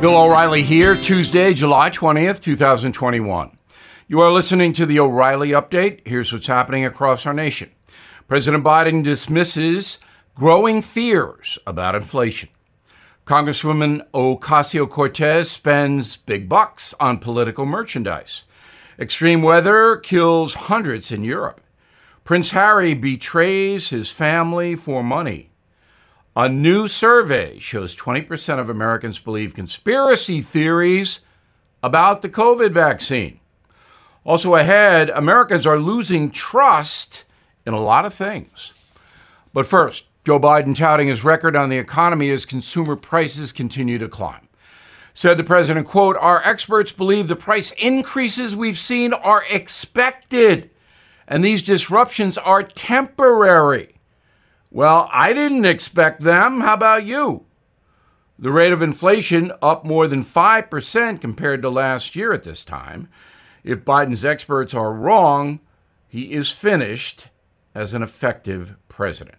Bill O'Reilly here, Tuesday, July 20th, 2021. You are listening to the O'Reilly Update. Here's what's happening across our nation. President Biden dismisses growing fears about inflation. Congresswoman Ocasio Cortez spends big bucks on political merchandise. Extreme weather kills hundreds in Europe. Prince Harry betrays his family for money. A new survey shows 20% of Americans believe conspiracy theories about the COVID vaccine. Also ahead, Americans are losing trust in a lot of things. But first, Joe Biden touting his record on the economy as consumer prices continue to climb. Said the president, quote, Our experts believe the price increases we've seen are expected, and these disruptions are temporary. Well, I didn't expect them. How about you? The rate of inflation up more than 5% compared to last year at this time. If Biden's experts are wrong, he is finished as an effective president.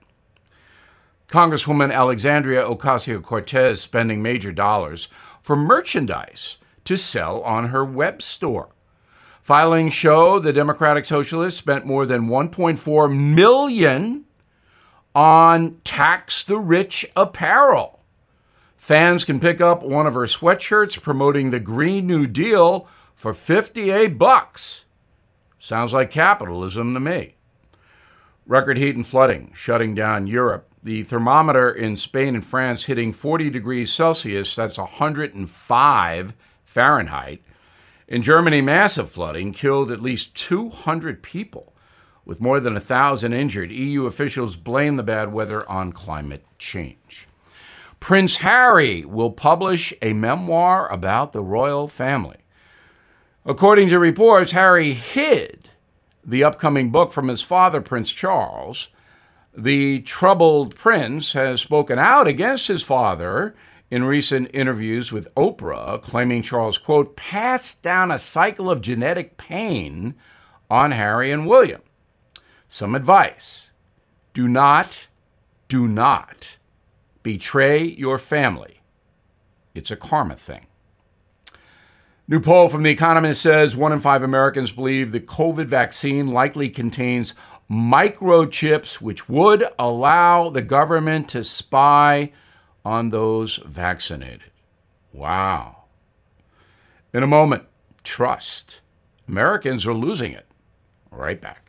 Congresswoman Alexandria Ocasio Cortez spending major dollars for merchandise to sell on her web store. Filings show the Democratic Socialists spent more than 1.4 million on Tax the Rich apparel. Fans can pick up one of her sweatshirts promoting the Green New Deal for 58 bucks. Sounds like capitalism to me. Record heat and flooding shutting down Europe. The thermometer in Spain and France hitting 40 degrees Celsius, that's 105 Fahrenheit. In Germany, massive flooding killed at least 200 people with more than a thousand injured, EU officials blame the bad weather on climate change. Prince Harry will publish a memoir about the royal family. According to reports, Harry hid the upcoming book from his father, Prince Charles. The troubled prince has spoken out against his father in recent interviews with Oprah, claiming Charles, quote, passed down a cycle of genetic pain on Harry and William. Some advice do not, do not betray your family. It's a karma thing. New poll from The Economist says one in five Americans believe the COVID vaccine likely contains microchips, which would allow the government to spy on those vaccinated. Wow. In a moment, trust. Americans are losing it. Right back.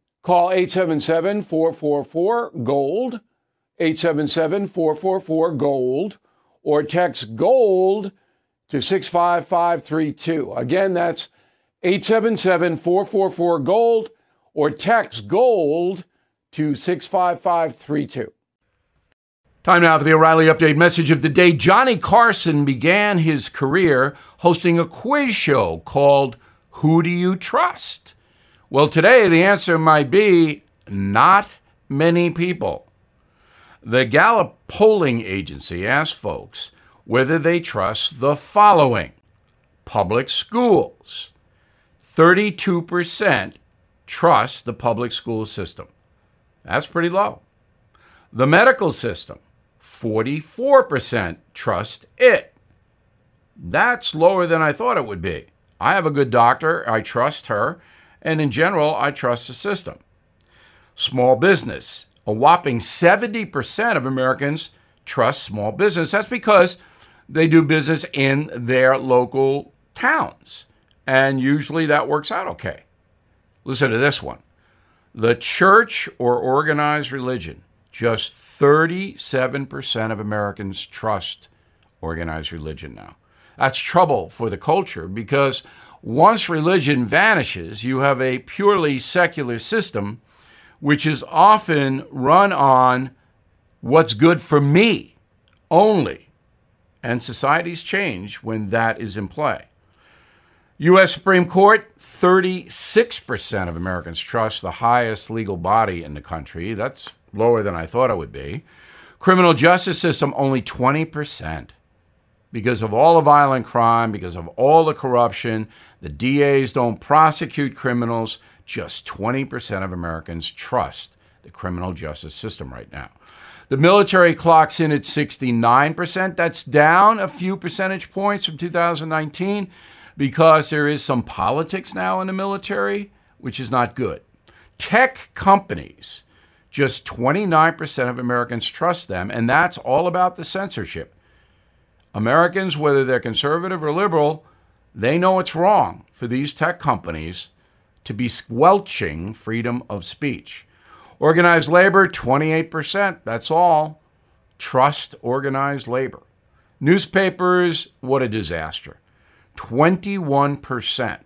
Call 877 444 GOLD, 877 444 GOLD, or text GOLD to 65532. Again, that's 877 444 GOLD, or text GOLD to 65532. Time now for the O'Reilly Update message of the day. Johnny Carson began his career hosting a quiz show called Who Do You Trust? Well, today the answer might be not many people. The Gallup polling agency asked folks whether they trust the following public schools. 32% trust the public school system. That's pretty low. The medical system, 44% trust it. That's lower than I thought it would be. I have a good doctor, I trust her, and in general, I trust the system. Small business. A whopping 70% of Americans trust small business. That's because they do business in their local towns. and usually that works out okay. Listen to this one. The church or organized religion, just 37% of Americans trust organized religion now. That's trouble for the culture because once religion vanishes, you have a purely secular system which is often run on what's good for me only. And societies change when that is in play. U.S. Supreme Court, 36% of Americans trust the highest legal body in the country. That's lower than I thought it would be. Criminal justice system, only 20%. Because of all the violent crime, because of all the corruption, the DAs don't prosecute criminals. Just 20% of Americans trust the criminal justice system right now. The military clocks in at 69%. That's down a few percentage points from 2019 because there is some politics now in the military, which is not good. Tech companies, just 29% of Americans trust them, and that's all about the censorship. Americans, whether they're conservative or liberal, they know it's wrong for these tech companies to be squelching freedom of speech. Organized labor, 28%. That's all. Trust organized labor. Newspapers, what a disaster. 21%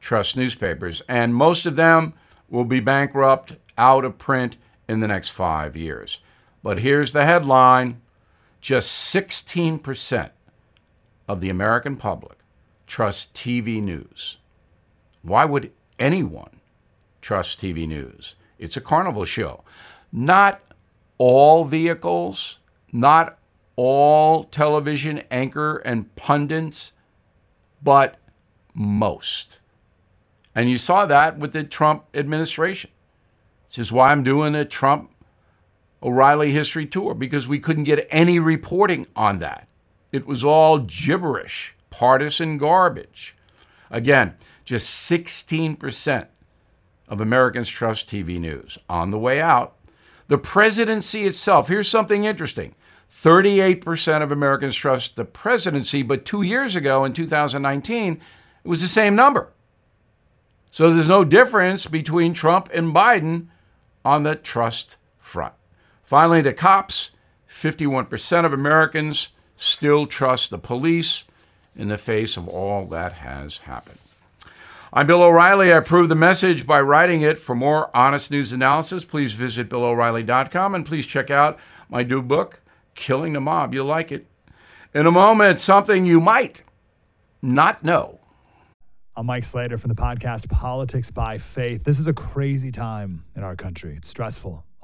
trust newspapers, and most of them will be bankrupt, out of print in the next five years. But here's the headline just 16% of the American public trust TV news. Why would anyone trust TV news? It's a carnival show. Not all vehicles, not all television anchor and pundits but most. And you saw that with the Trump administration, which is why I'm doing a Trump O'Reilly history tour, because we couldn't get any reporting on that. It was all gibberish, partisan garbage. Again, just 16% of Americans trust TV news. On the way out, the presidency itself, here's something interesting 38% of Americans trust the presidency, but two years ago in 2019, it was the same number. So there's no difference between Trump and Biden on the trust front. Finally, the cops 51% of Americans still trust the police in the face of all that has happened. I'm Bill O'Reilly. I approve the message by writing it. For more honest news analysis, please visit BillO'Reilly.com and please check out my new book, Killing the Mob. You'll like it. In a moment, something you might not know. I'm Mike Slater from the podcast Politics by Faith. This is a crazy time in our country. It's stressful,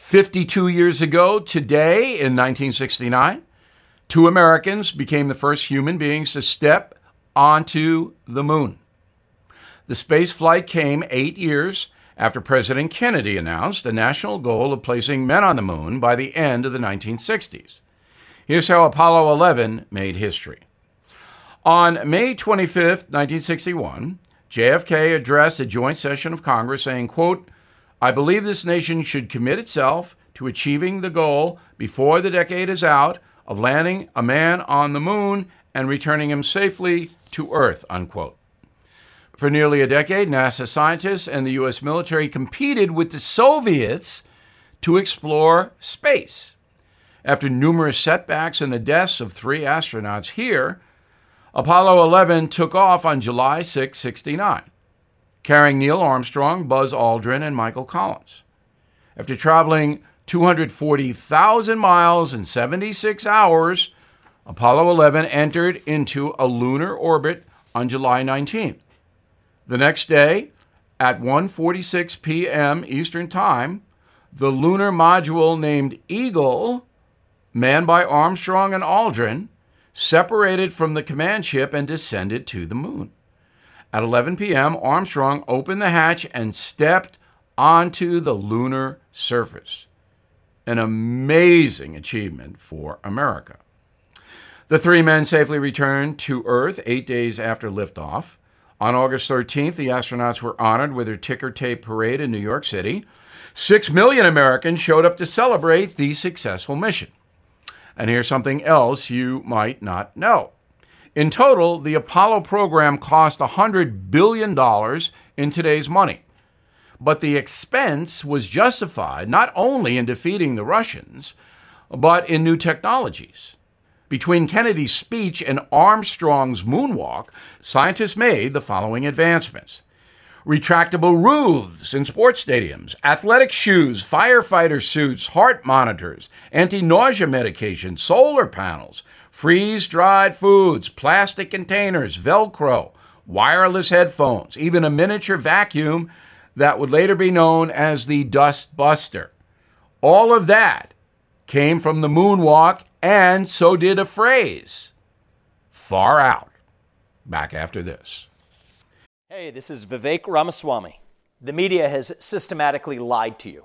52 years ago today, in 1969, two Americans became the first human beings to step onto the moon. The space flight came eight years after President Kennedy announced the national goal of placing men on the moon by the end of the 1960s. Here's how Apollo 11 made history. On May 25, 1961, JFK addressed a joint session of Congress saying, quote, I believe this nation should commit itself to achieving the goal before the decade is out of landing a man on the moon and returning him safely to Earth, unquote. For nearly a decade, NASA scientists and the U.S. military competed with the Soviets to explore space. After numerous setbacks and the deaths of three astronauts here, Apollo 11 took off on July 6, 69, carrying Neil Armstrong, Buzz Aldrin, and Michael Collins. After traveling 240,000 miles in 76 hours, Apollo 11 entered into a lunar orbit on July 19th. The next day, at 1:46 p.m. Eastern Time, the lunar module named Eagle, manned by Armstrong and Aldrin, separated from the command ship and descended to the moon. At 11 p.m., Armstrong opened the hatch and stepped onto the lunar surface. An amazing achievement for America. The three men safely returned to Earth eight days after liftoff. On August 13th, the astronauts were honored with their ticker tape parade in New York City. Six million Americans showed up to celebrate the successful mission. And here's something else you might not know. In total, the Apollo program cost $100 billion in today's money. But the expense was justified not only in defeating the Russians, but in new technologies. Between Kennedy's speech and Armstrong's moonwalk, scientists made the following advancements retractable roofs in sports stadiums, athletic shoes, firefighter suits, heart monitors, anti nausea medication, solar panels, freeze dried foods, plastic containers, Velcro, wireless headphones, even a miniature vacuum that would later be known as the Dust Buster. All of that came from the moonwalk, and so did a phrase far out. Back after this. Hey, this is Vivek Ramaswamy. The media has systematically lied to you.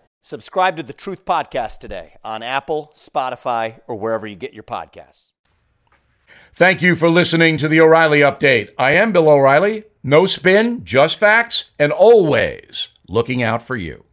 Subscribe to the Truth Podcast today on Apple, Spotify, or wherever you get your podcasts. Thank you for listening to the O'Reilly Update. I am Bill O'Reilly. No spin, just facts, and always looking out for you.